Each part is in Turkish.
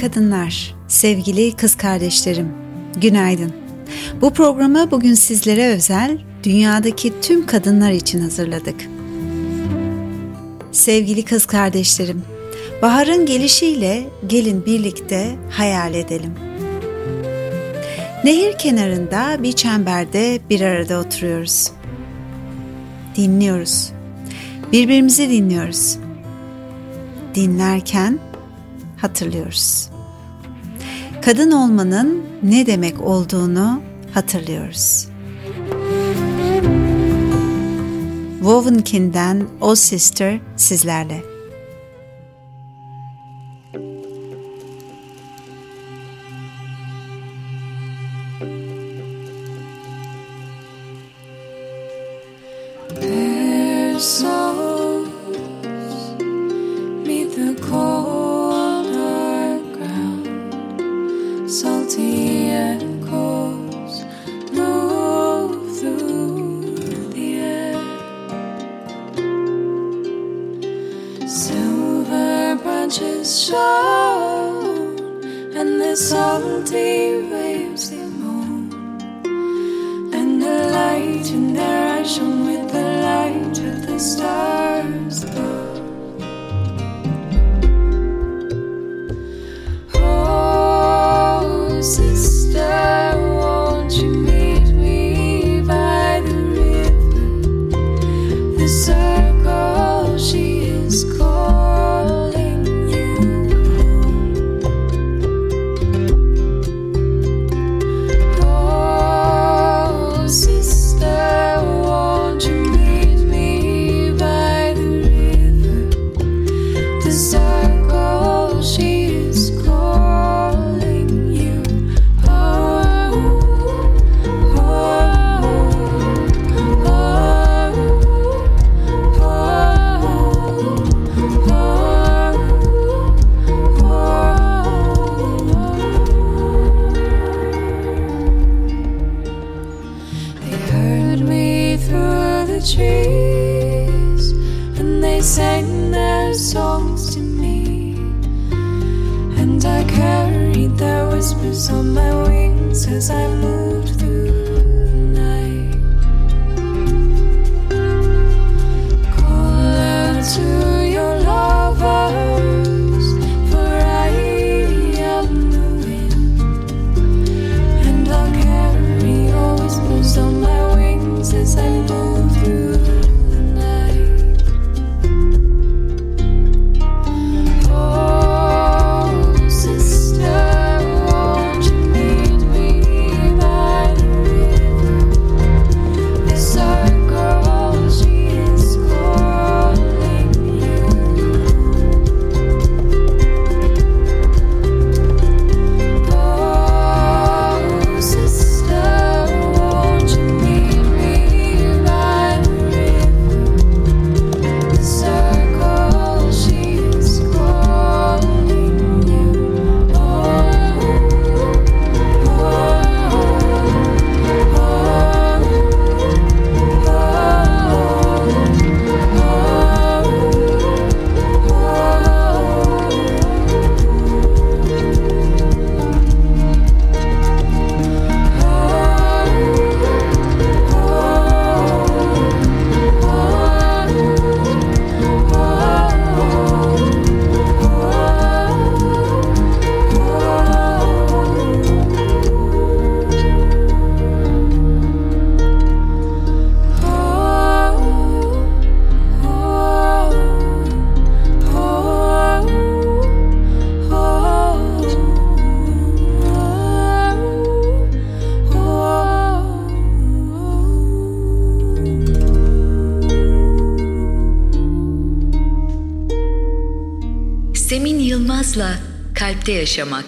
Kadınlar, sevgili kız kardeşlerim, günaydın. Bu programı bugün sizlere özel dünyadaki tüm kadınlar için hazırladık. Sevgili kız kardeşlerim, baharın gelişiyle gelin birlikte hayal edelim. Nehir kenarında bir çemberde bir arada oturuyoruz. Dinliyoruz. Birbirimizi dinliyoruz. Dinlerken hatırlıyoruz. Kadın olmanın ne demek olduğunu hatırlıyoruz. Wovenkin'den O Sister sizlerle. on my wings as I move. Kalpte Yaşamak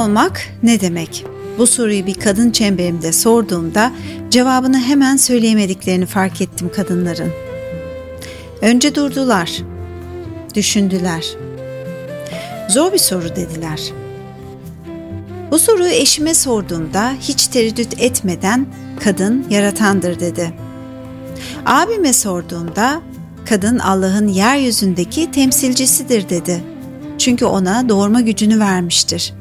olmak ne demek? Bu soruyu bir kadın çemberimde sorduğumda cevabını hemen söyleyemediklerini fark ettim kadınların. Önce durdular. Düşündüler. Zor bir soru dediler. Bu soruyu eşime sorduğumda hiç tereddüt etmeden kadın yaratandır dedi. Abime sorduğumda kadın Allah'ın yeryüzündeki temsilcisidir dedi. Çünkü ona doğurma gücünü vermiştir.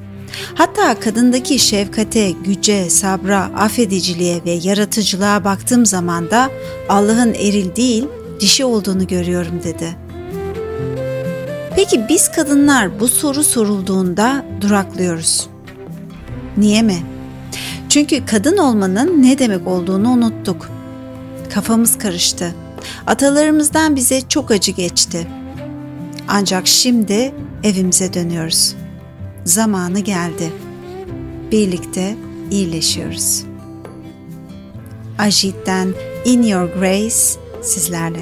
Hatta kadındaki şefkate, güce, sabra, affediciliğe ve yaratıcılığa baktığım zaman da Allah'ın eril değil, dişi olduğunu görüyorum dedi. Peki biz kadınlar bu soru sorulduğunda duraklıyoruz. Niye mi? Çünkü kadın olmanın ne demek olduğunu unuttuk. Kafamız karıştı. Atalarımızdan bize çok acı geçti. Ancak şimdi evimize dönüyoruz. Zamanı geldi. Birlikte iyileşiyoruz. Ajit'ten In Your Grace sizlerle.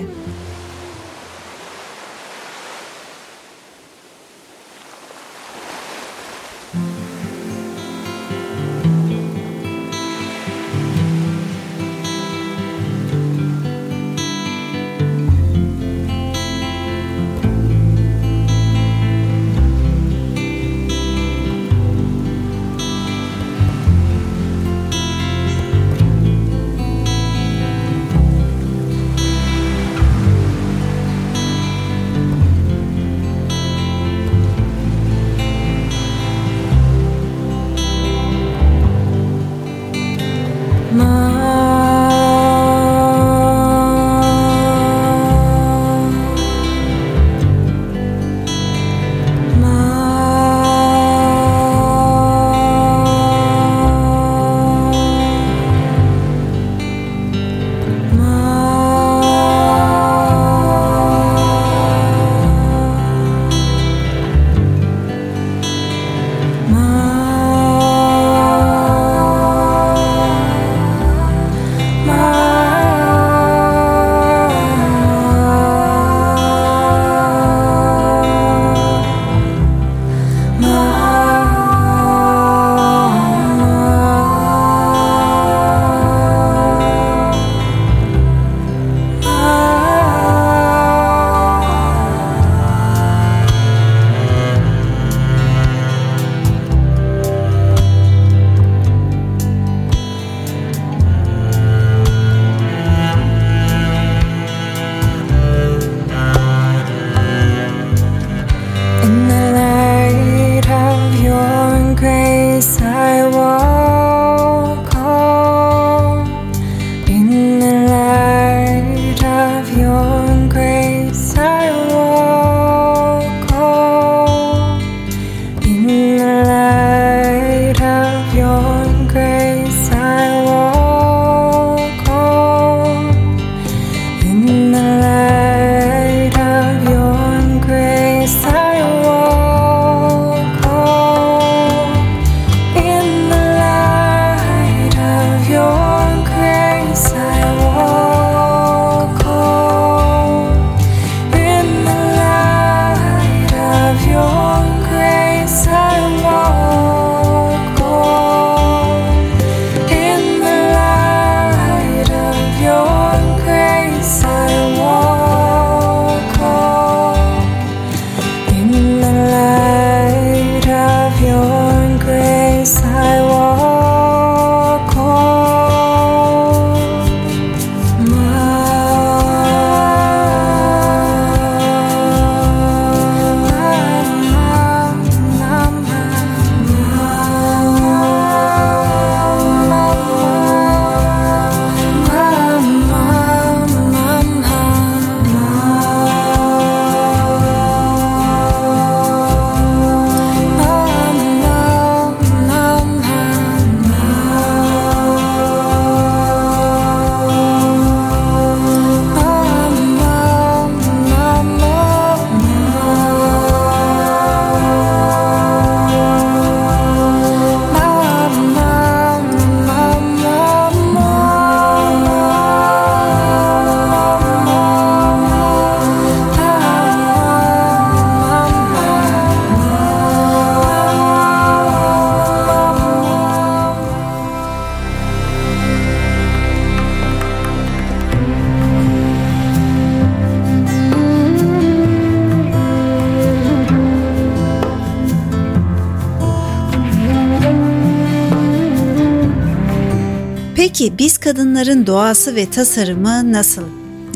Peki biz kadınların doğası ve tasarımı nasıl?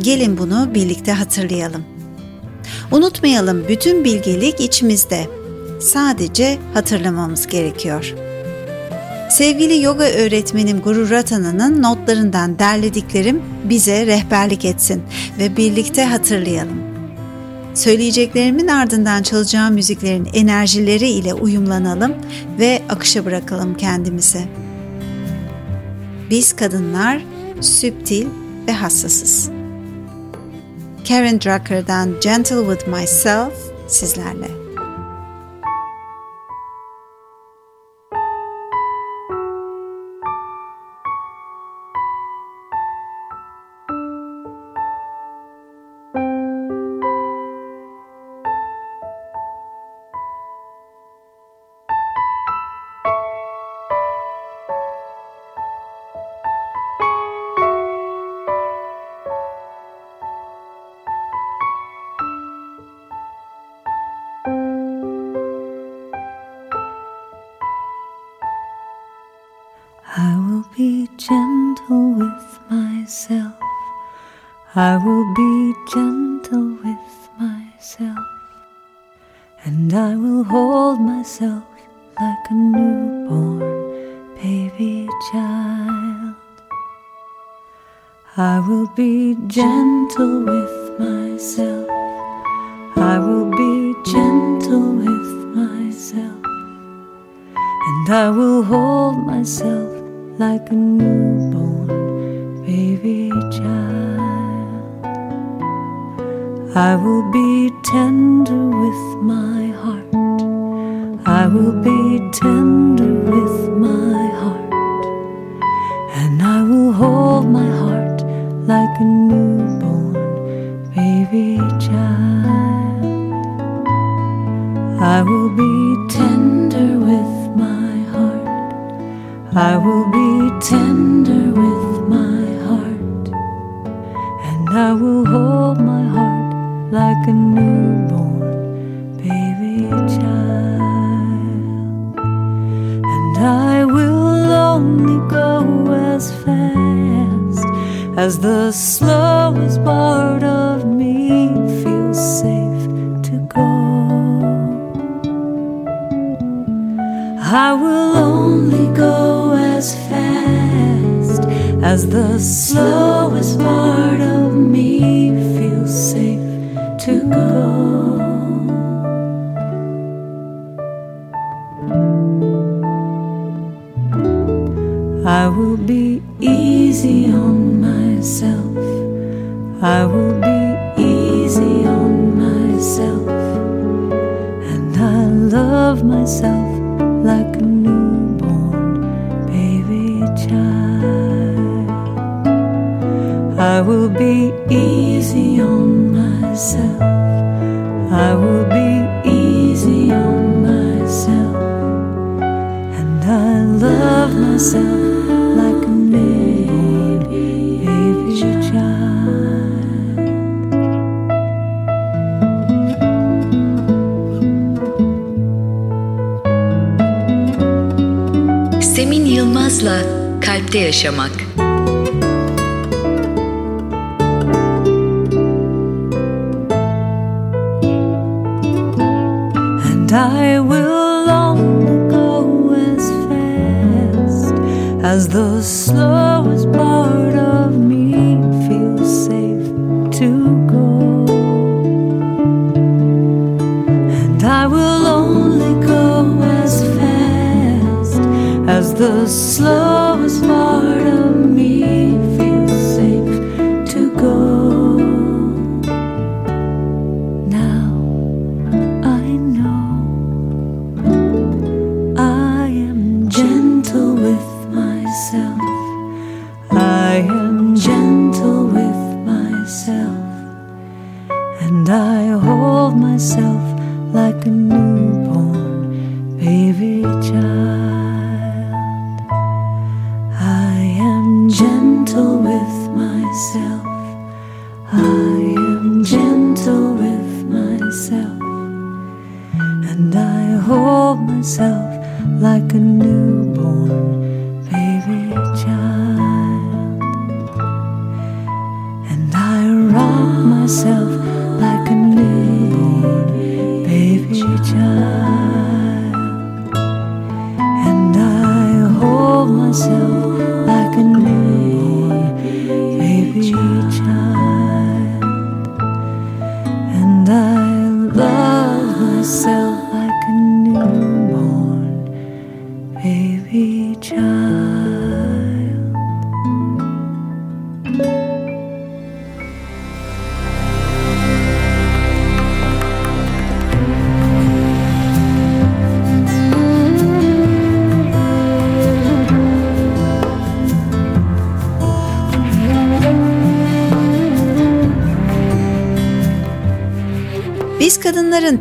Gelin bunu birlikte hatırlayalım. Unutmayalım bütün bilgelik içimizde. Sadece hatırlamamız gerekiyor. Sevgili yoga öğretmenim Guru Ratana'nın notlarından derlediklerim bize rehberlik etsin ve birlikte hatırlayalım. Söyleyeceklerimin ardından çalacağım müziklerin enerjileri ile uyumlanalım ve akışa bırakalım kendimizi. Biz kadınlar süptil ve hassasız. Karen Drucker'dan Gentle With Myself sizlerle. Gentle with myself. I will be gentle with myself. And I will hold myself like a newborn baby child. I will be as the slowest part of me feels safe to go. I will only go as fast as the slowest part of me feels safe to go. I will be easy on myself. And I love myself like a newborn baby child. I will be easy on myself. I will be easy on myself. And I love myself Kalpte Yaşamak. And I will only go as fast as the slowest part of me feels safe to go. And I will only go as fast as the slowest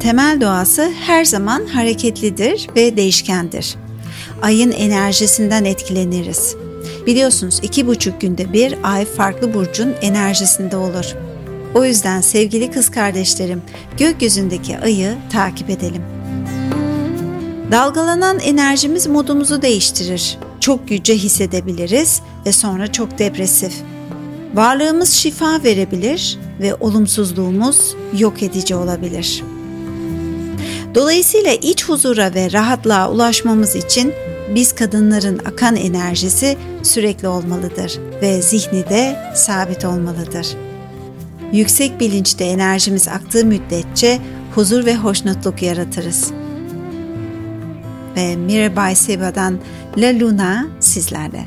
temel doğası her zaman hareketlidir ve değişkendir. Ayın enerjisinden etkileniriz. Biliyorsunuz iki buçuk günde bir ay farklı burcun enerjisinde olur. O yüzden sevgili kız kardeşlerim gökyüzündeki ayı takip edelim. Dalgalanan enerjimiz modumuzu değiştirir. Çok yüce hissedebiliriz ve sonra çok depresif. Varlığımız şifa verebilir ve olumsuzluğumuz yok edici olabilir. Dolayısıyla iç huzura ve rahatlığa ulaşmamız için biz kadınların akan enerjisi sürekli olmalıdır ve zihni de sabit olmalıdır. Yüksek bilinçte enerjimiz aktığı müddetçe huzur ve hoşnutluk yaratırız. Ve Mirabai Seva'dan La Luna sizlerle.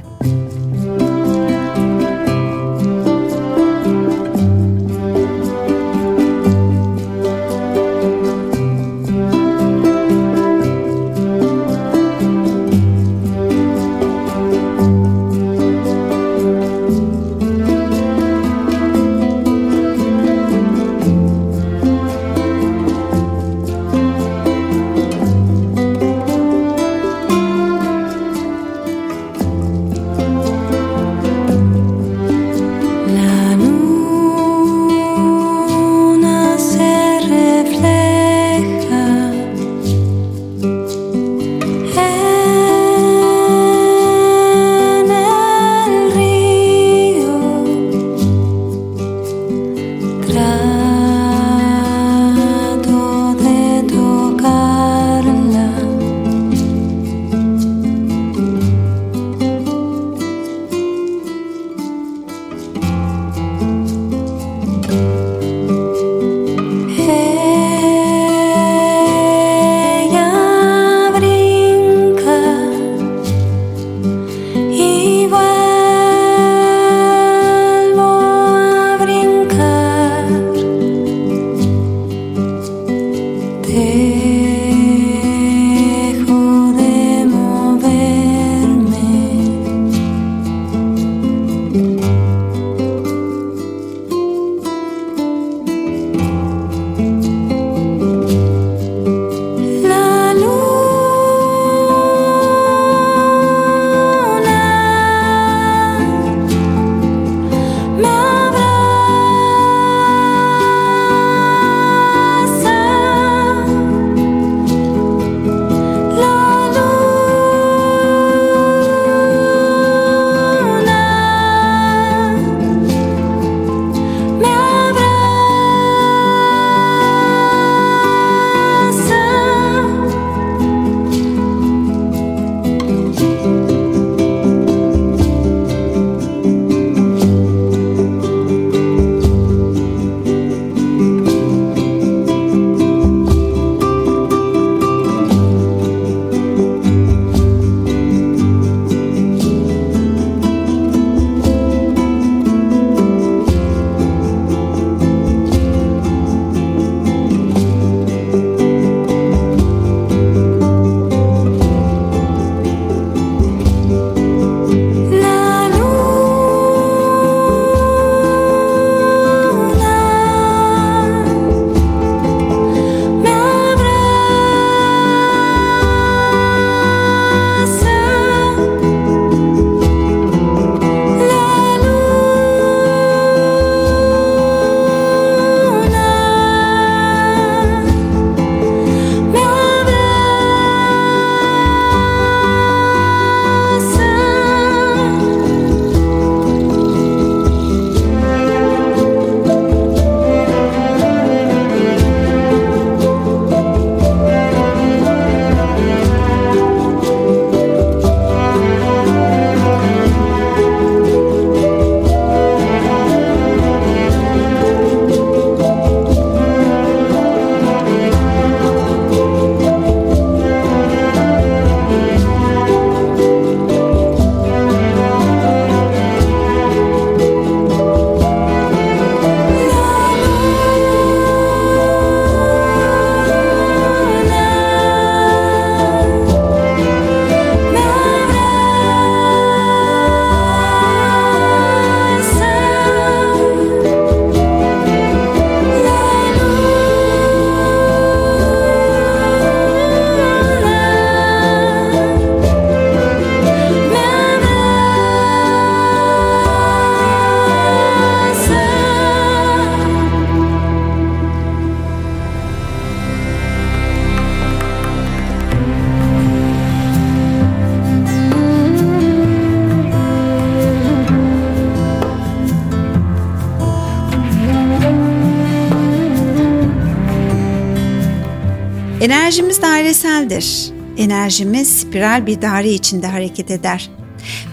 Enerjimiz daireseldir. Enerjimiz spiral bir daire içinde hareket eder.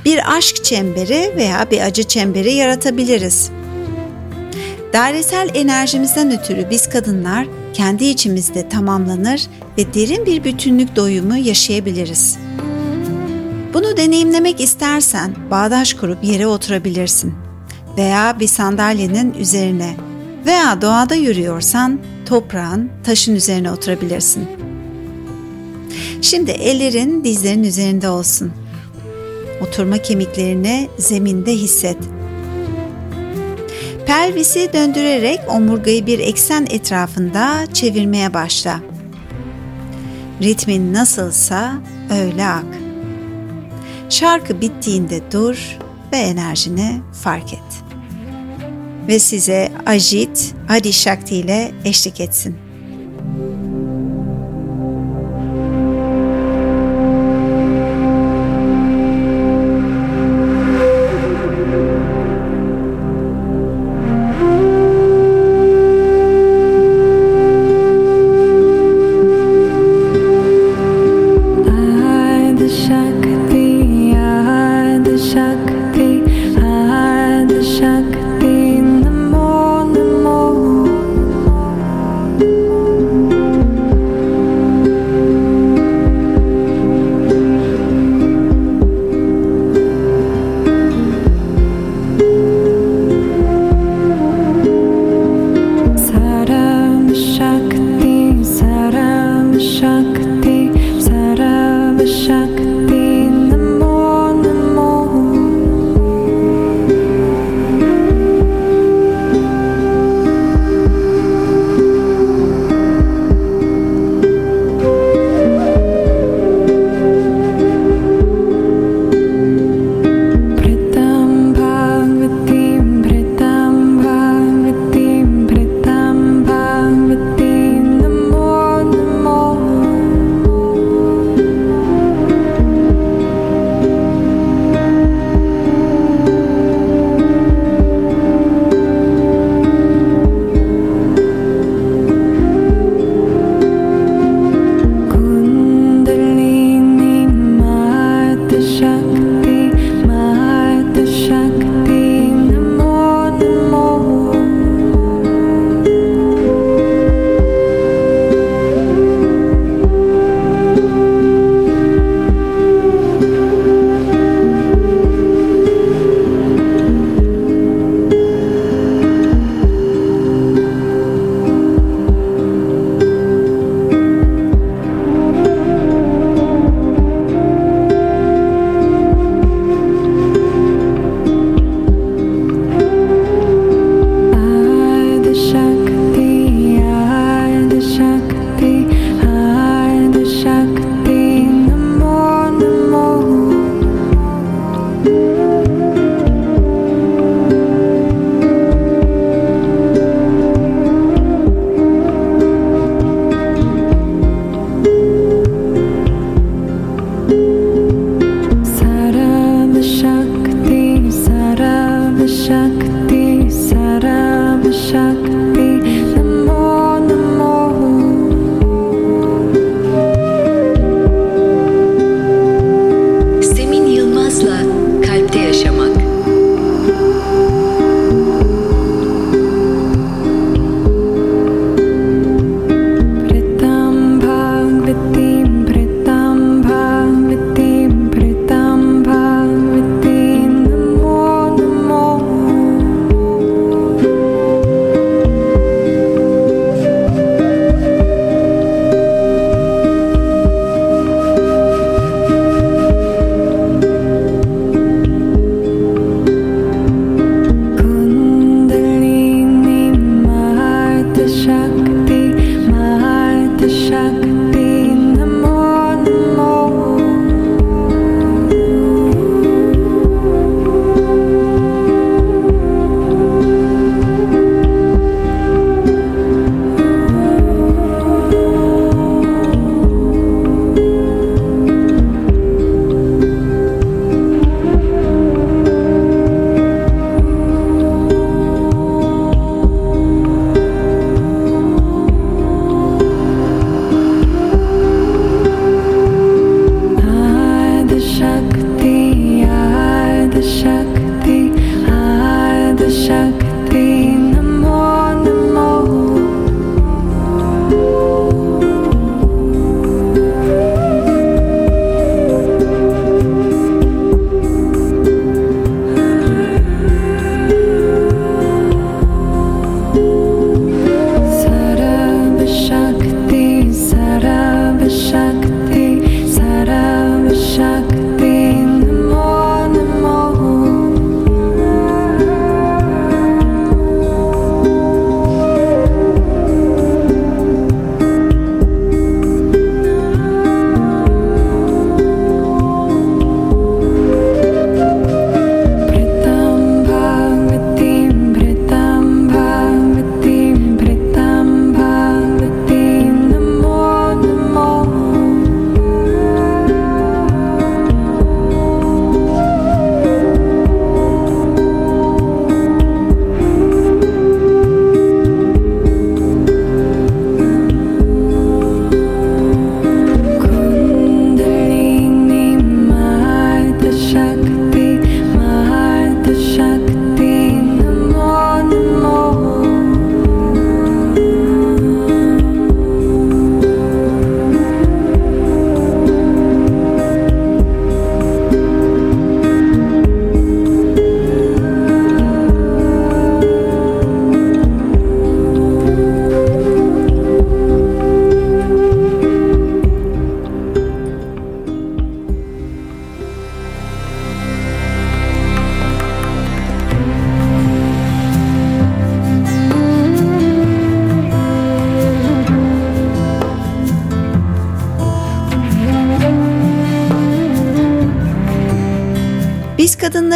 Bir aşk çemberi veya bir acı çemberi yaratabiliriz. Dairesel enerjimizden ötürü biz kadınlar kendi içimizde tamamlanır ve derin bir bütünlük doyumu yaşayabiliriz. Bunu deneyimlemek istersen bağdaş kurup yere oturabilirsin veya bir sandalyenin üzerine veya doğada yürüyorsan toprağın, taşın üzerine oturabilirsin. Şimdi ellerin dizlerin üzerinde olsun. Oturma kemiklerini zeminde hisset. Pelvisi döndürerek omurgayı bir eksen etrafında çevirmeye başla. Ritmin nasılsa öyle ak. Şarkı bittiğinde dur ve enerjini fark et. Ve size Ajit Adi Shakti ile eşlik etsin.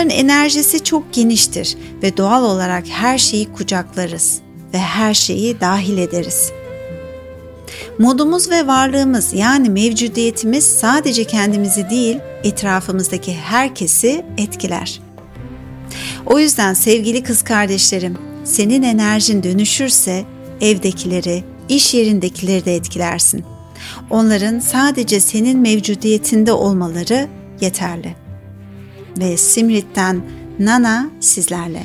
Kadınların enerjisi çok geniştir ve doğal olarak her şeyi kucaklarız ve her şeyi dahil ederiz. Modumuz ve varlığımız yani mevcudiyetimiz sadece kendimizi değil, etrafımızdaki herkesi etkiler. O yüzden sevgili kız kardeşlerim, senin enerjin dönüşürse evdekileri, iş yerindekileri de etkilersin. Onların sadece senin mevcudiyetinde olmaları yeterli. Ve Simrit'ten Nana sizlerle.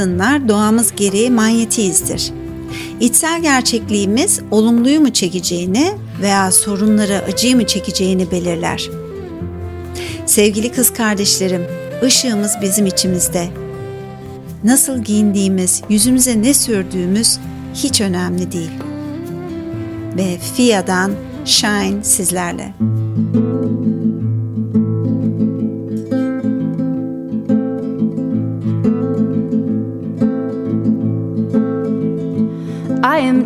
Kadınlar doğamız gereği manyetiyizdir. İçsel gerçekliğimiz olumluyu mu çekeceğini veya sorunları acıyı mı çekeceğini belirler. Sevgili kız kardeşlerim, ışığımız bizim içimizde. Nasıl giyindiğimiz, yüzümüze ne sürdüğümüz hiç önemli değil. Ve Fia'dan Shine sizlerle.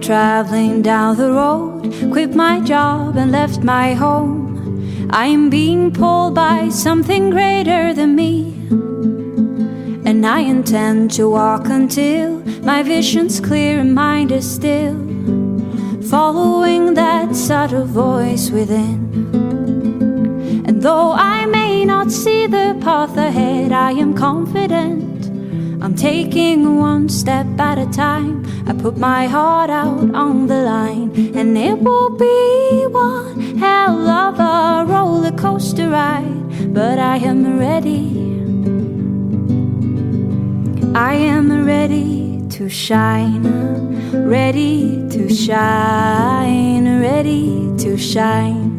Traveling down the road, quit my job and left my home. I am being pulled by something greater than me. And I intend to walk until my vision's clear and mind is still, following that subtle voice within. And though I may not see the path ahead, I am confident I'm taking one step at a time. I put my heart out on the line, and it will be one hell of a roller coaster ride. But I am ready. I am ready to shine, ready to shine, ready to shine,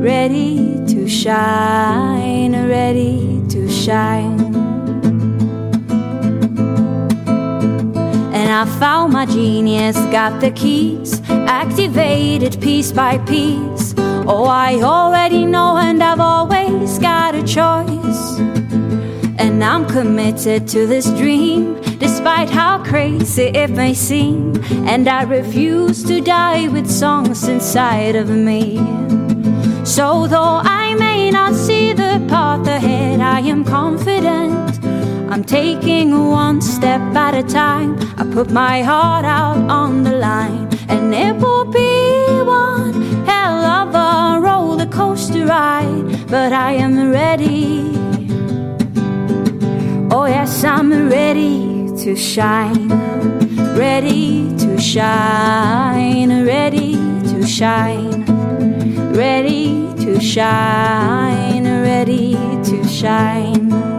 ready to shine, ready to shine. I found my genius, got the keys, activated piece by piece. Oh, I already know, and I've always got a choice. And I'm committed to this dream, despite how crazy it may seem. And I refuse to die with songs inside of me. So, though I may not see the path ahead, I am confident I'm taking one step at a time. I put my heart out on the line, and it will be one hell of a roller coaster ride. But I am ready. Oh, yes, I'm ready to shine. Ready to shine. Ready to shine. Ready to shine. Ready to shine.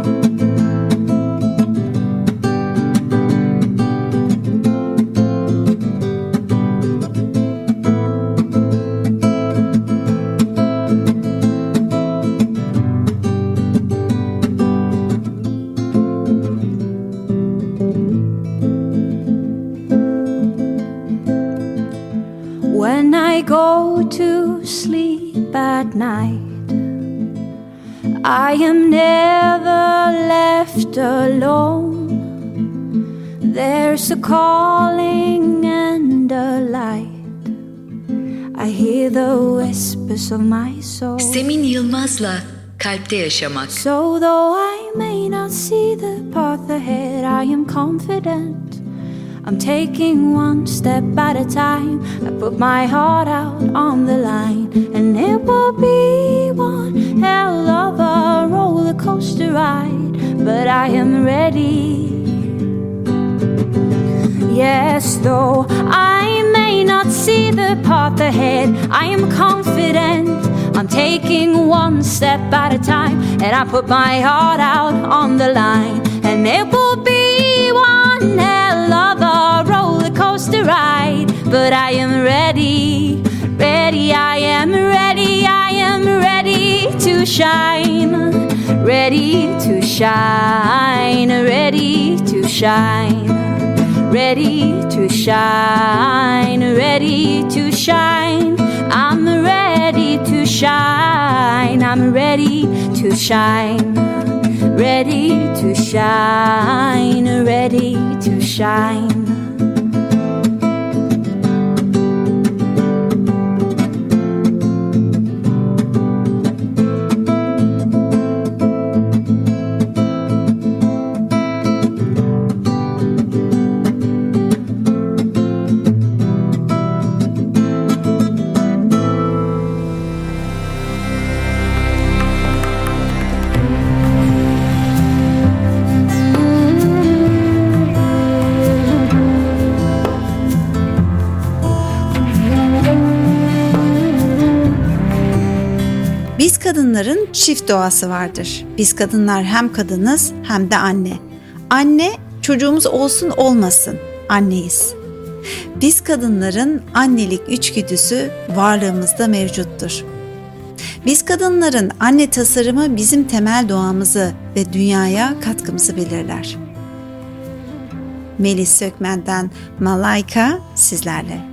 Sleep at night. I am never left alone. There's a calling and a light. I hear the whispers of my soul. Semin Yılmaz'la Kalpte Yaşamak. So though I may not see the path ahead, I am confident I'm taking one step at a time. I put my heart out on the line, and it will be one hell of a roller coaster ride. But I am ready. Yes, though I may not see the path ahead, I am confident. I'm taking one step at a time, and I put my heart out on the line, and it will be ride. But I am ready, ready, I am ready, I am ready to shine, ready to shine, ready to shine, ready to shine, ready to shine. I'm ready to shine, I'm ready to shine ready to shine, ready to shine. Çift doğası vardır. Biz kadınlar hem kadınız hem de anne. Anne çocuğumuz olsun olmasın anneyiz. Biz kadınların annelik içgüdüsü varlığımızda mevcuttur. Biz kadınların anne tasarımı bizim temel doğamızı ve dünyaya katkımızı belirler. Melis Sökmen'den Malayka sizlerle.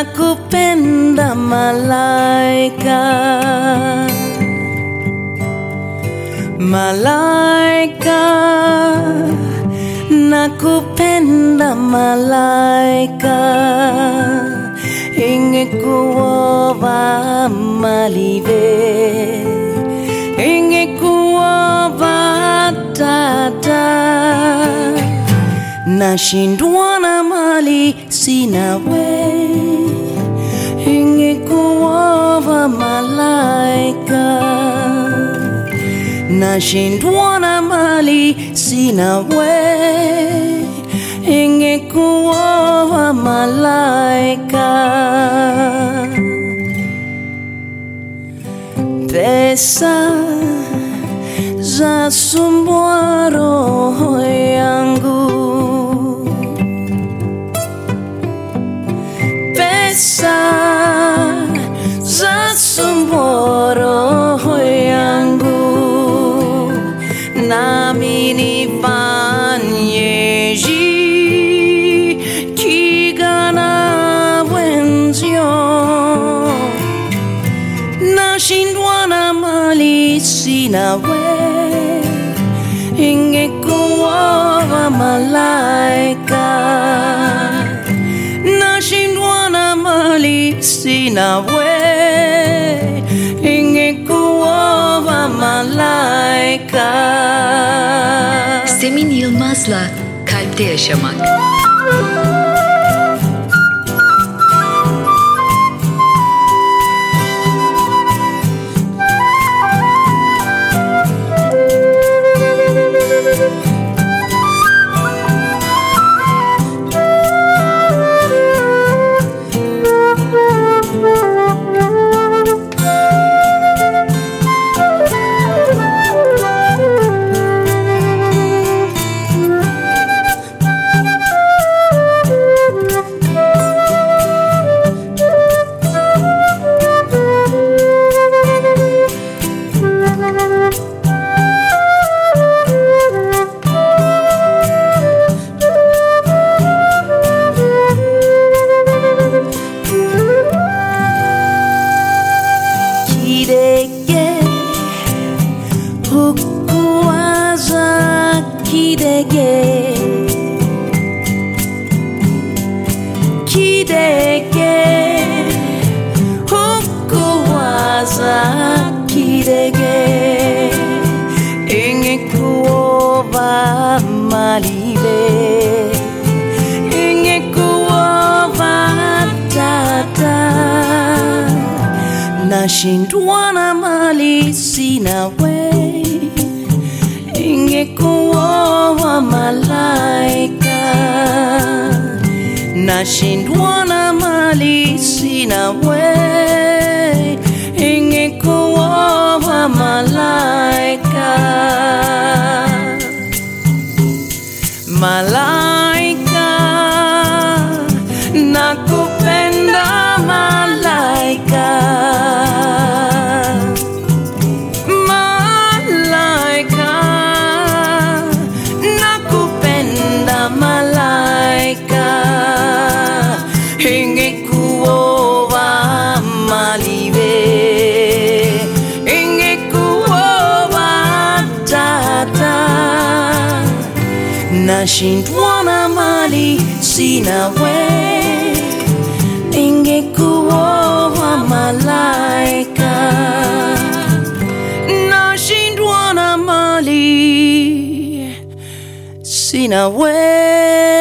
Nakupenda malaika. Malaika nakupenda malaika. Ingekuwa malive ingekuwa tata nashindwa na mali sina we. Ingekuwa malaika. Nashindwa na mali sina we. Ingekuwa malaika. Pesa zasumbua roho yangu sina we ingekuwa malaika Semin Yılmaz'la Kalpte Yaşamak. Malive ingekuwa tata nashindwa na mali sina we. Ingekuwa malaika. Nashindwa na mali sina we. Ingekuwa malaika my life. nishindwana mali sina we ingekuwa na malaika. Nashindwana mali sina we.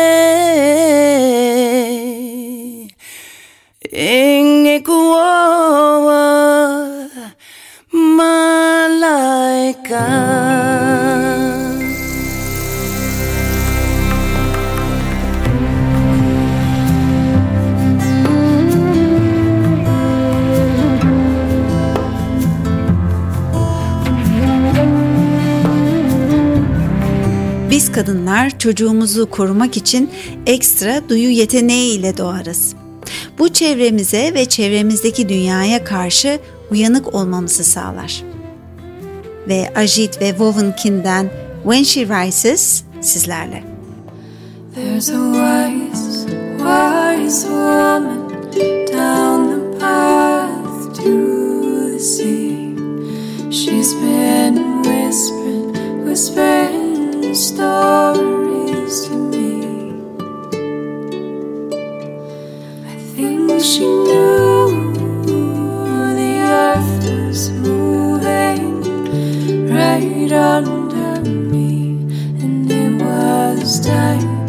kadınlar çocuğumuzu korumak için ekstra duyu yeteneği ile doğarız. Bu çevremize ve çevremizdeki dünyaya karşı uyanık olmamızı sağlar. Ve Ajit ve Wovenkin'den When She Rises sizlerle. There's a wise, wise woman down the path to the sea. She's been whispering, whispering. stories to me. I think she knew the earth was moving right under me, and it was time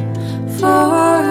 for.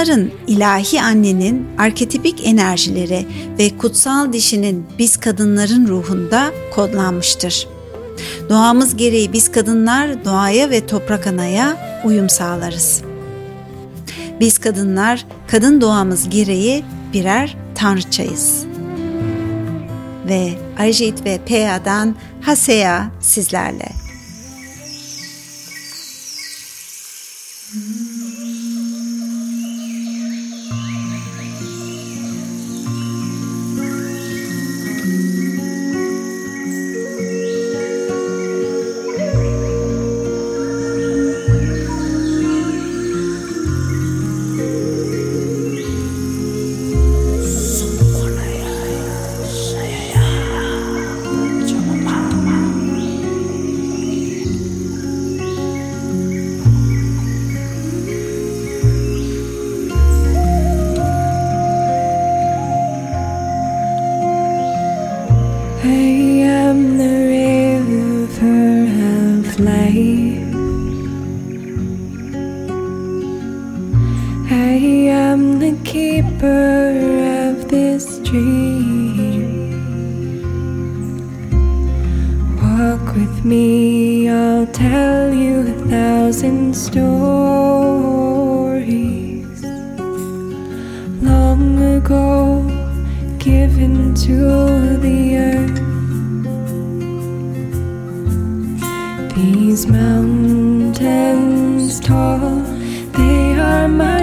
Kadınların ilahi annenin arketipik enerjileri ve kutsal dişinin biz kadınların ruhunda kodlanmıştır. Doğamız gereği biz kadınlar doğaya ve toprak anaya uyum sağlarız. Biz kadınlar kadın doğamız gereği birer tanrıçayız. Ve Ajit ve Pea'dan Haseya sizlerle. tall, they are my.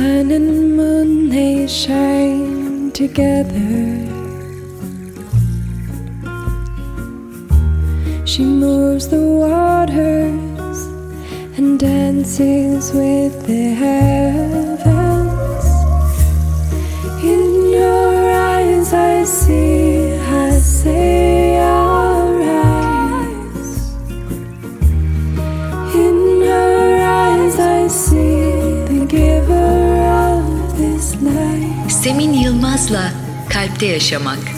And moon they shine together. She moves the waters and dances with the heavens. In your eyes, I see, I say, Yılmaz'la Kalpte Yaşamak.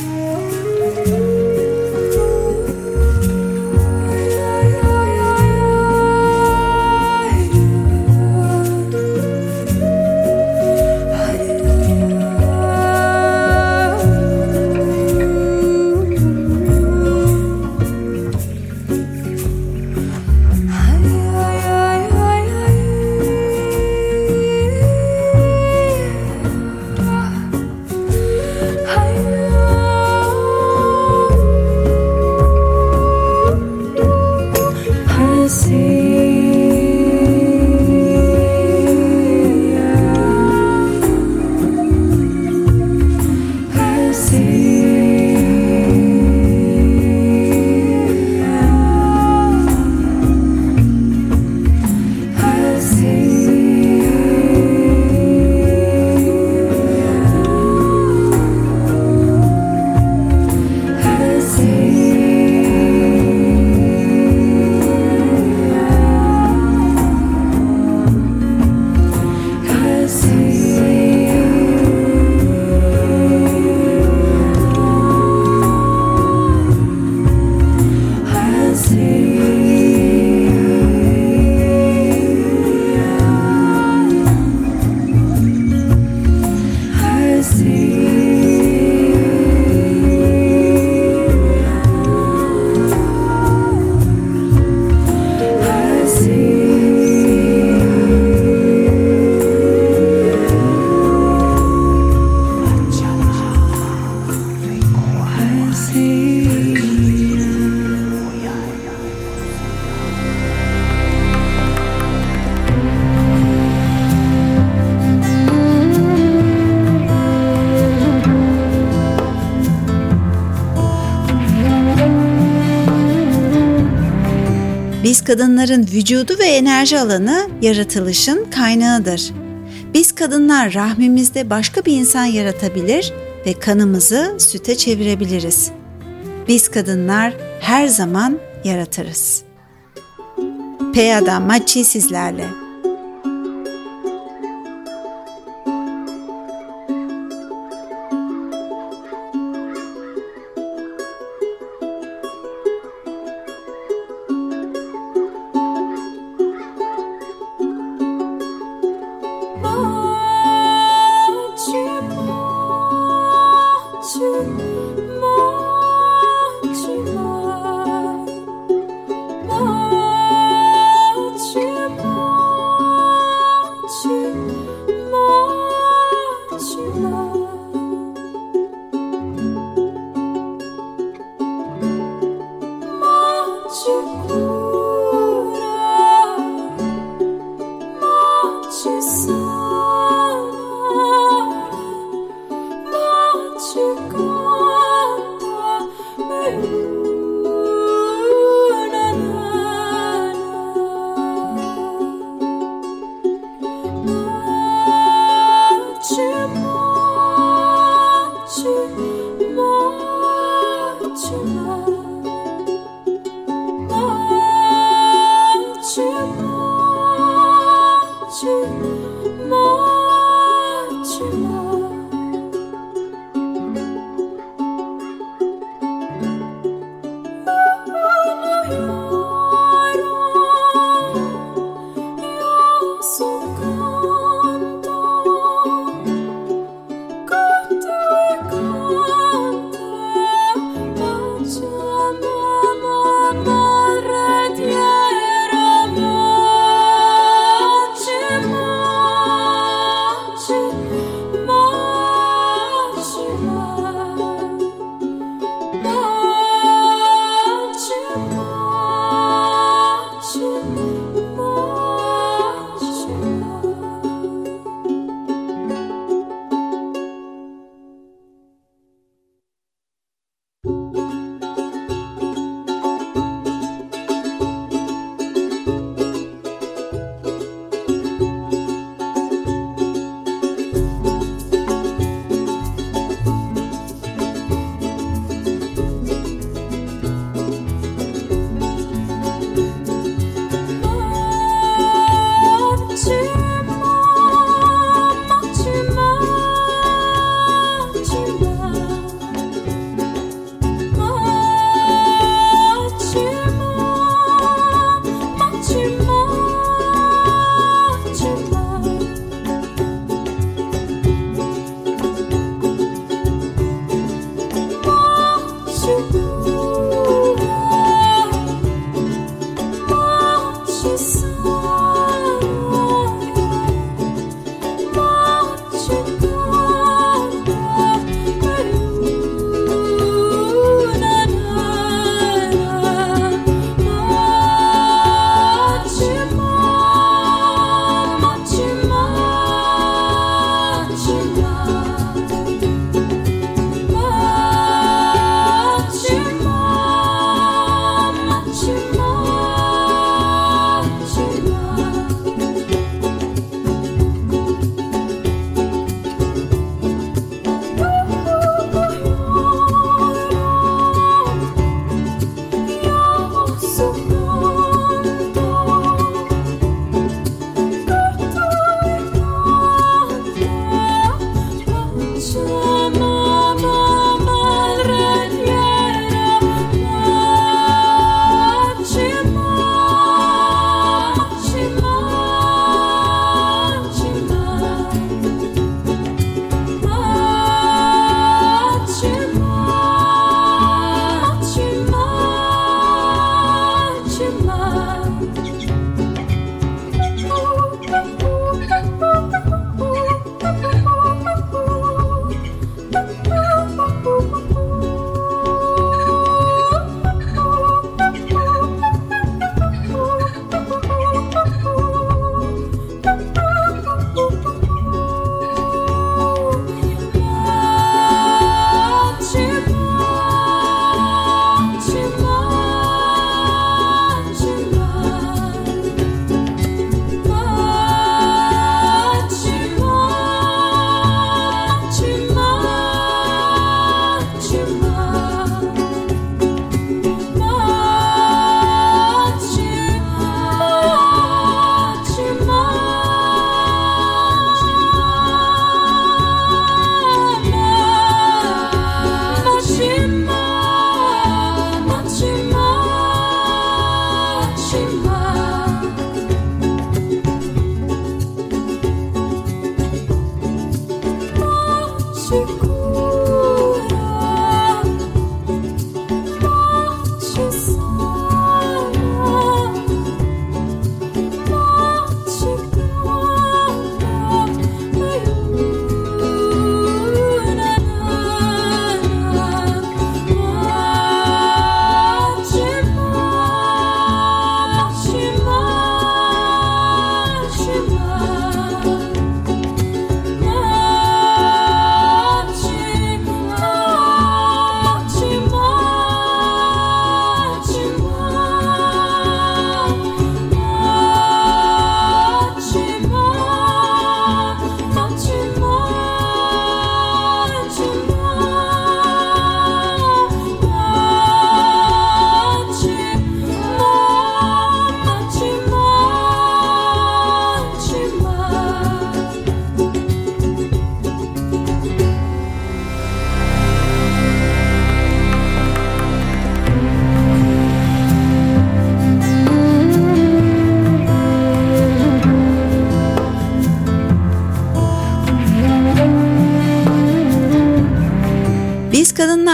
Kadınların vücudu ve enerji alanı yaratılışın kaynağıdır. Biz kadınlar rahmimizde başka bir insan yaratabilir ve kanımızı süte çevirebiliriz. Biz kadınlar her zaman yaratırız. Peyada Maçi sizlerle.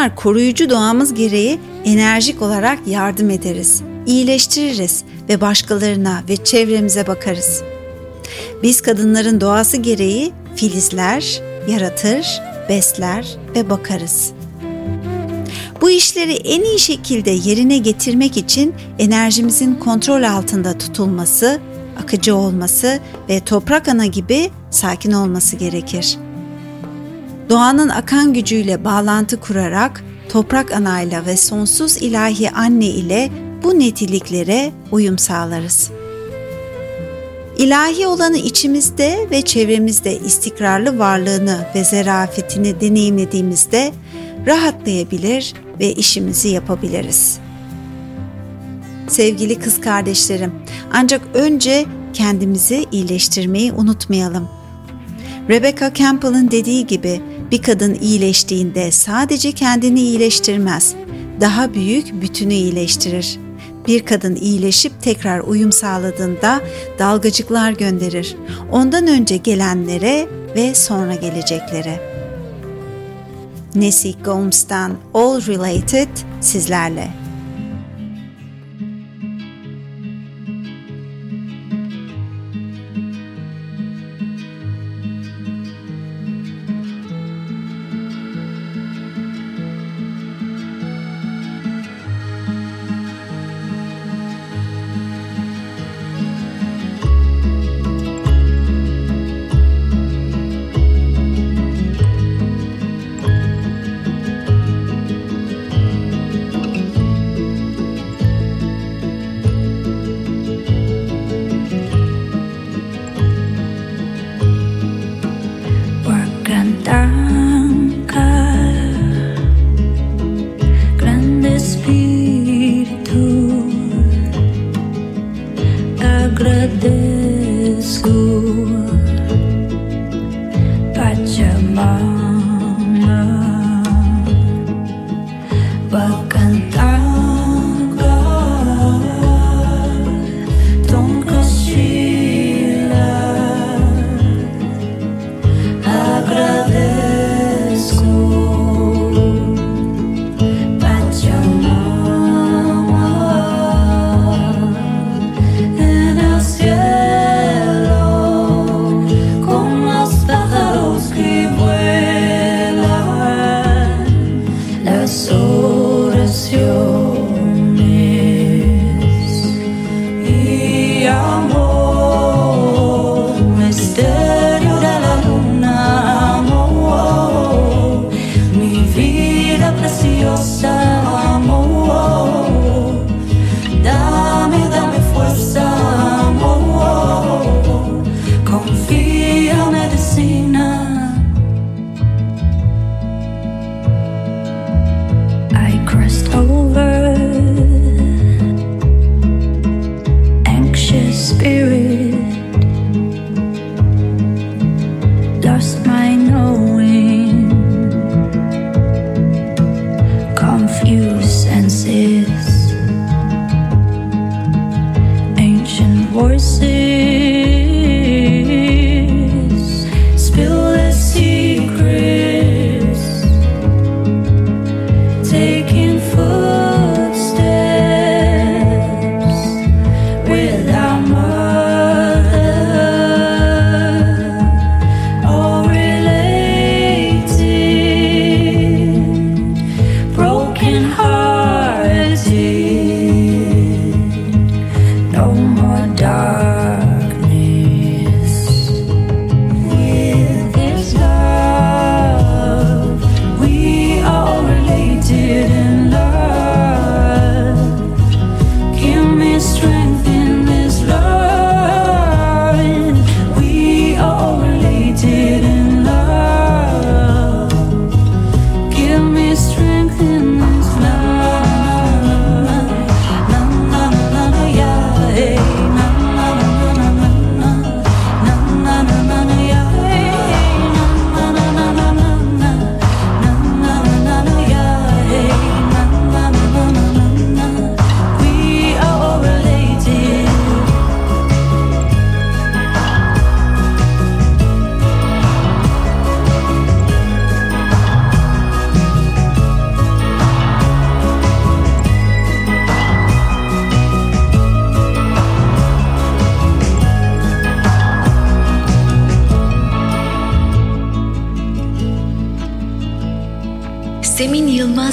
Kadınlar koruyucu doğamız gereği enerjik olarak yardım ederiz, iyileştiririz ve başkalarına ve çevremize bakarız. Biz kadınların doğası gereği filizler, yaratır, besler ve bakarız. Bu işleri en iyi şekilde yerine getirmek için enerjimizin kontrol altında tutulması, akıcı olması ve toprak ana gibi sakin olması gerekir. Doğanın akan gücüyle bağlantı kurarak toprak anayla ve sonsuz ilahi anne ile bu netiliklere uyum sağlarız. İlahi olanı içimizde ve çevremizde istikrarlı varlığını ve zerafetini deneyimlediğimizde rahatlayabilir ve işimizi yapabiliriz. Sevgili kız kardeşlerim, ancak önce kendimizi iyileştirmeyi unutmayalım. Rebecca Campbell'ın dediği gibi bir kadın iyileştiğinde sadece kendini iyileştirmez, daha büyük bütünü iyileştirir. Bir kadın iyileşip tekrar uyum sağladığında dalgacıklar gönderir. Ondan önce gelenlere ve sonra geleceklere. Nessie Gomes'tan All Related sizlerle.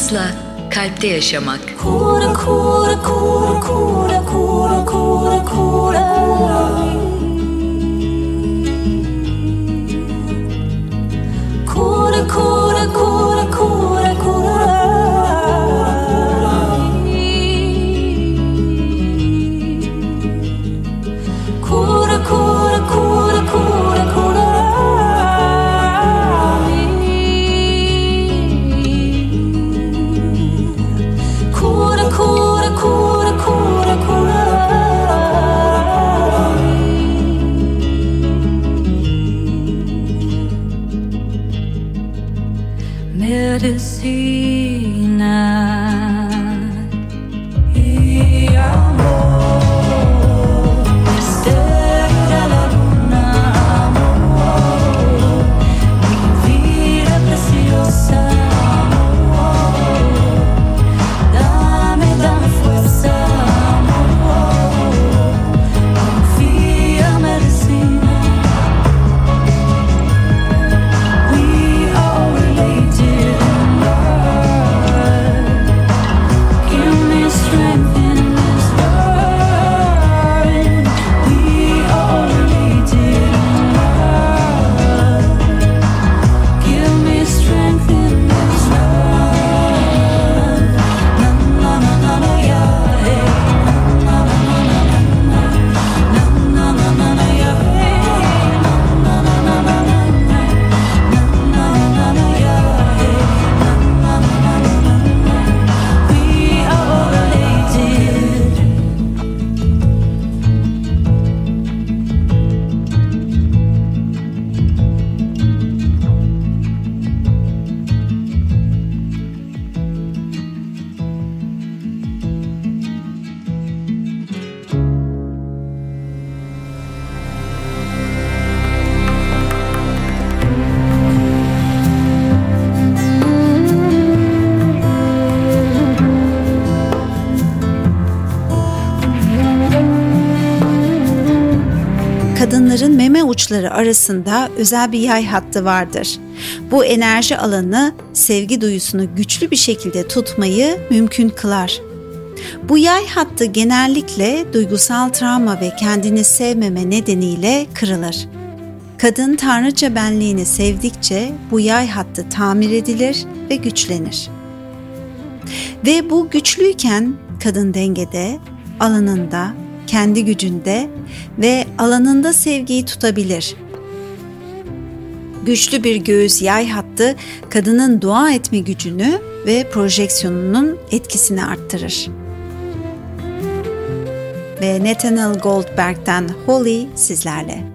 Yılmaz'la Kalpte Yaşamak. Kura kura kura kura kura kura. Kura uçları arasında özel bir yay hattı vardır. Bu enerji alanı sevgi duyusunu güçlü bir şekilde tutmayı mümkün kılar. Bu yay hattı genellikle duygusal travma ve kendini sevmeme nedeniyle kırılır. Kadın tanrıça benliğini sevdikçe bu yay hattı tamir edilir ve güçlenir. Ve bu güçlüyken kadın dengede, alanında, kendi gücünde ve alanında sevgiyi tutabilir. Güçlü bir göğüs yay hattı kadının dua etme gücünü ve projeksiyonunun etkisini arttırır. Ve Nathaniel Goldberg'den Holly sizlerle.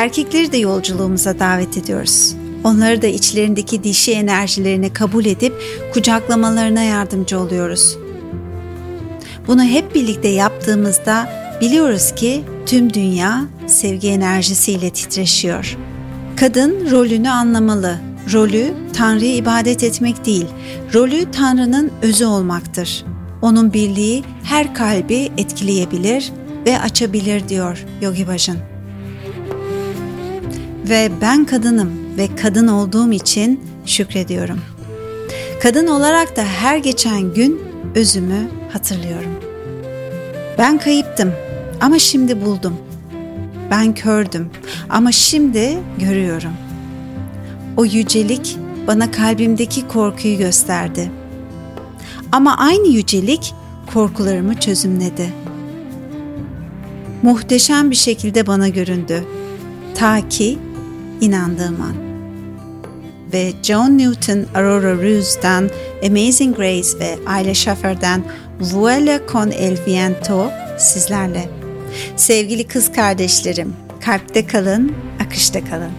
Erkekleri de yolculuğumuza davet ediyoruz. Onları da içlerindeki dişi enerjilerini kabul edip kucaklamalarına yardımcı oluyoruz. Bunu hep birlikte yaptığımızda biliyoruz ki tüm dünya sevgi enerjisiyle titreşiyor. Kadın rolünü anlamalı. Rolü Tanrı'ya ibadet etmek değil, rolü Tanrı'nın özü olmaktır. Onun birliği her kalbi etkileyebilir ve açabilir diyor Yogi Bhajan. Ve ben kadınım ve kadın olduğum için şükrediyorum. Kadın olarak da her geçen gün özümü hatırlıyorum. Ben kayıptım ama şimdi buldum. Ben kördüm ama şimdi görüyorum. O yücelik bana kalbimdeki korkuyu gösterdi. Ama aynı yücelik korkularımı çözümledi. Muhteşem bir şekilde bana göründü. Ta ki inandığım an. Ve John Newton Aurora Ruse'dan Amazing Grace ve Ayla Schaffer'den Vuela con el viento sizlerle. Sevgili kız kardeşlerim, kalpte kalın, akışta kalın.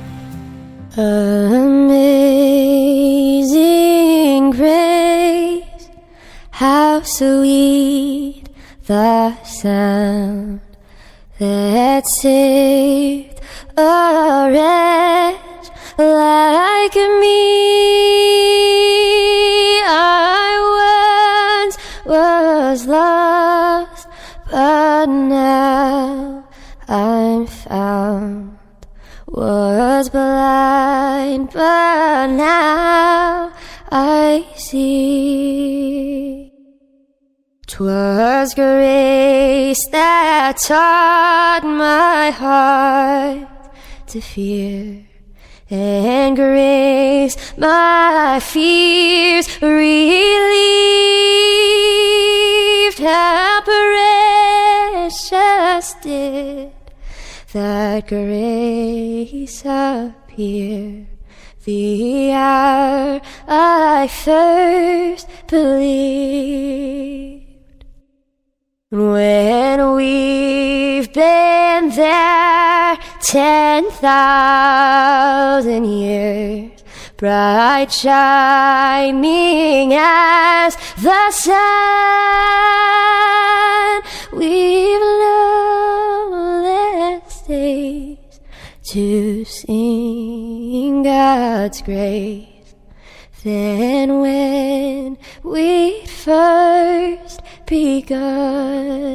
Amazing grace, how sweet the sound that saved a wretch like me. I once was lost, but now I'm found. Was blind, but now I see. 'Twas grace that taught my heart to fear, and grace my fears relieved. How precious did that grace appear the hour I first believed. When there ten thousand years, bright shining as the sun, we've less days to sing God's grace than when we first begun.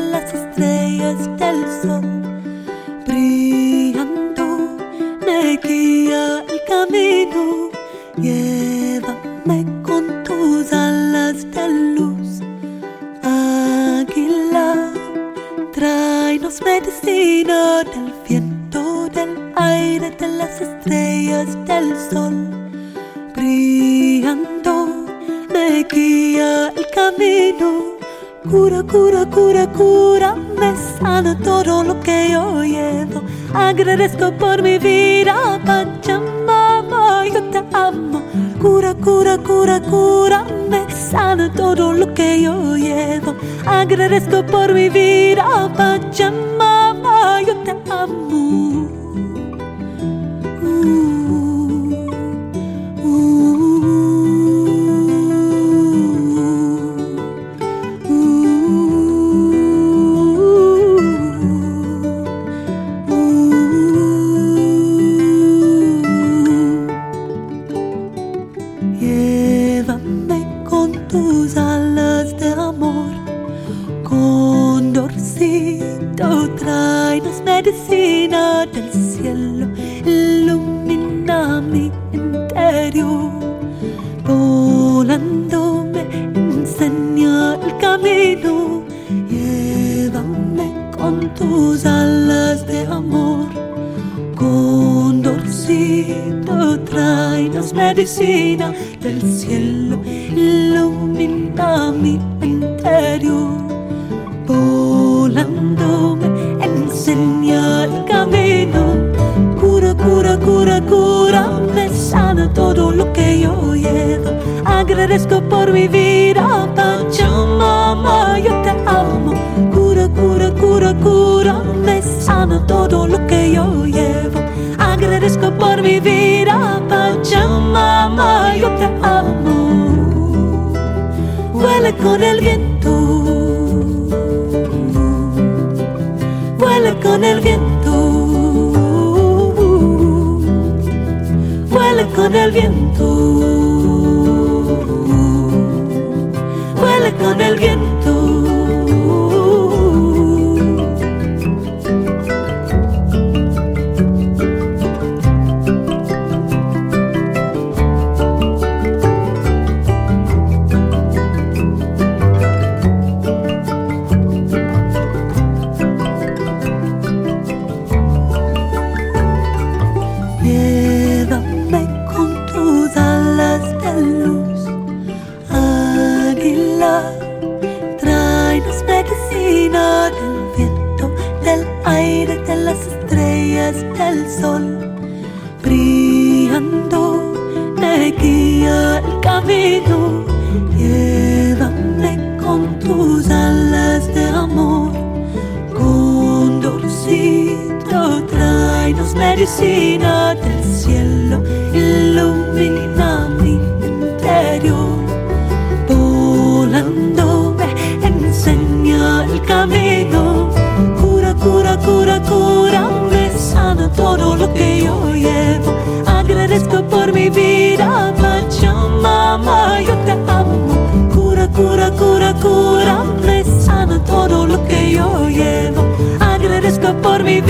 De las estrellas, del sol. Agradezco por mi vida, Pachamama, yo te amo. Cura, cura, cura, cura, me sana todo lo que yo llevo. Agradezco por mi vida, Pachamama, cielo, ilumina mi interior. Volando me enseña el camino, cura, cura, cura, cura, me sana todo lo que yo llevo. Agradezco por mi vida, Pachamama, yo te amo. Cura, cura, cura, cura, me sana todo lo que yo llevo. Agradezco por mi vida, Pachamama, yo te amo. Huele con el viento, huele con el viento, huele con el viento, huele con el viento. Cura, todo lo que yo llevo. Agradezco por mi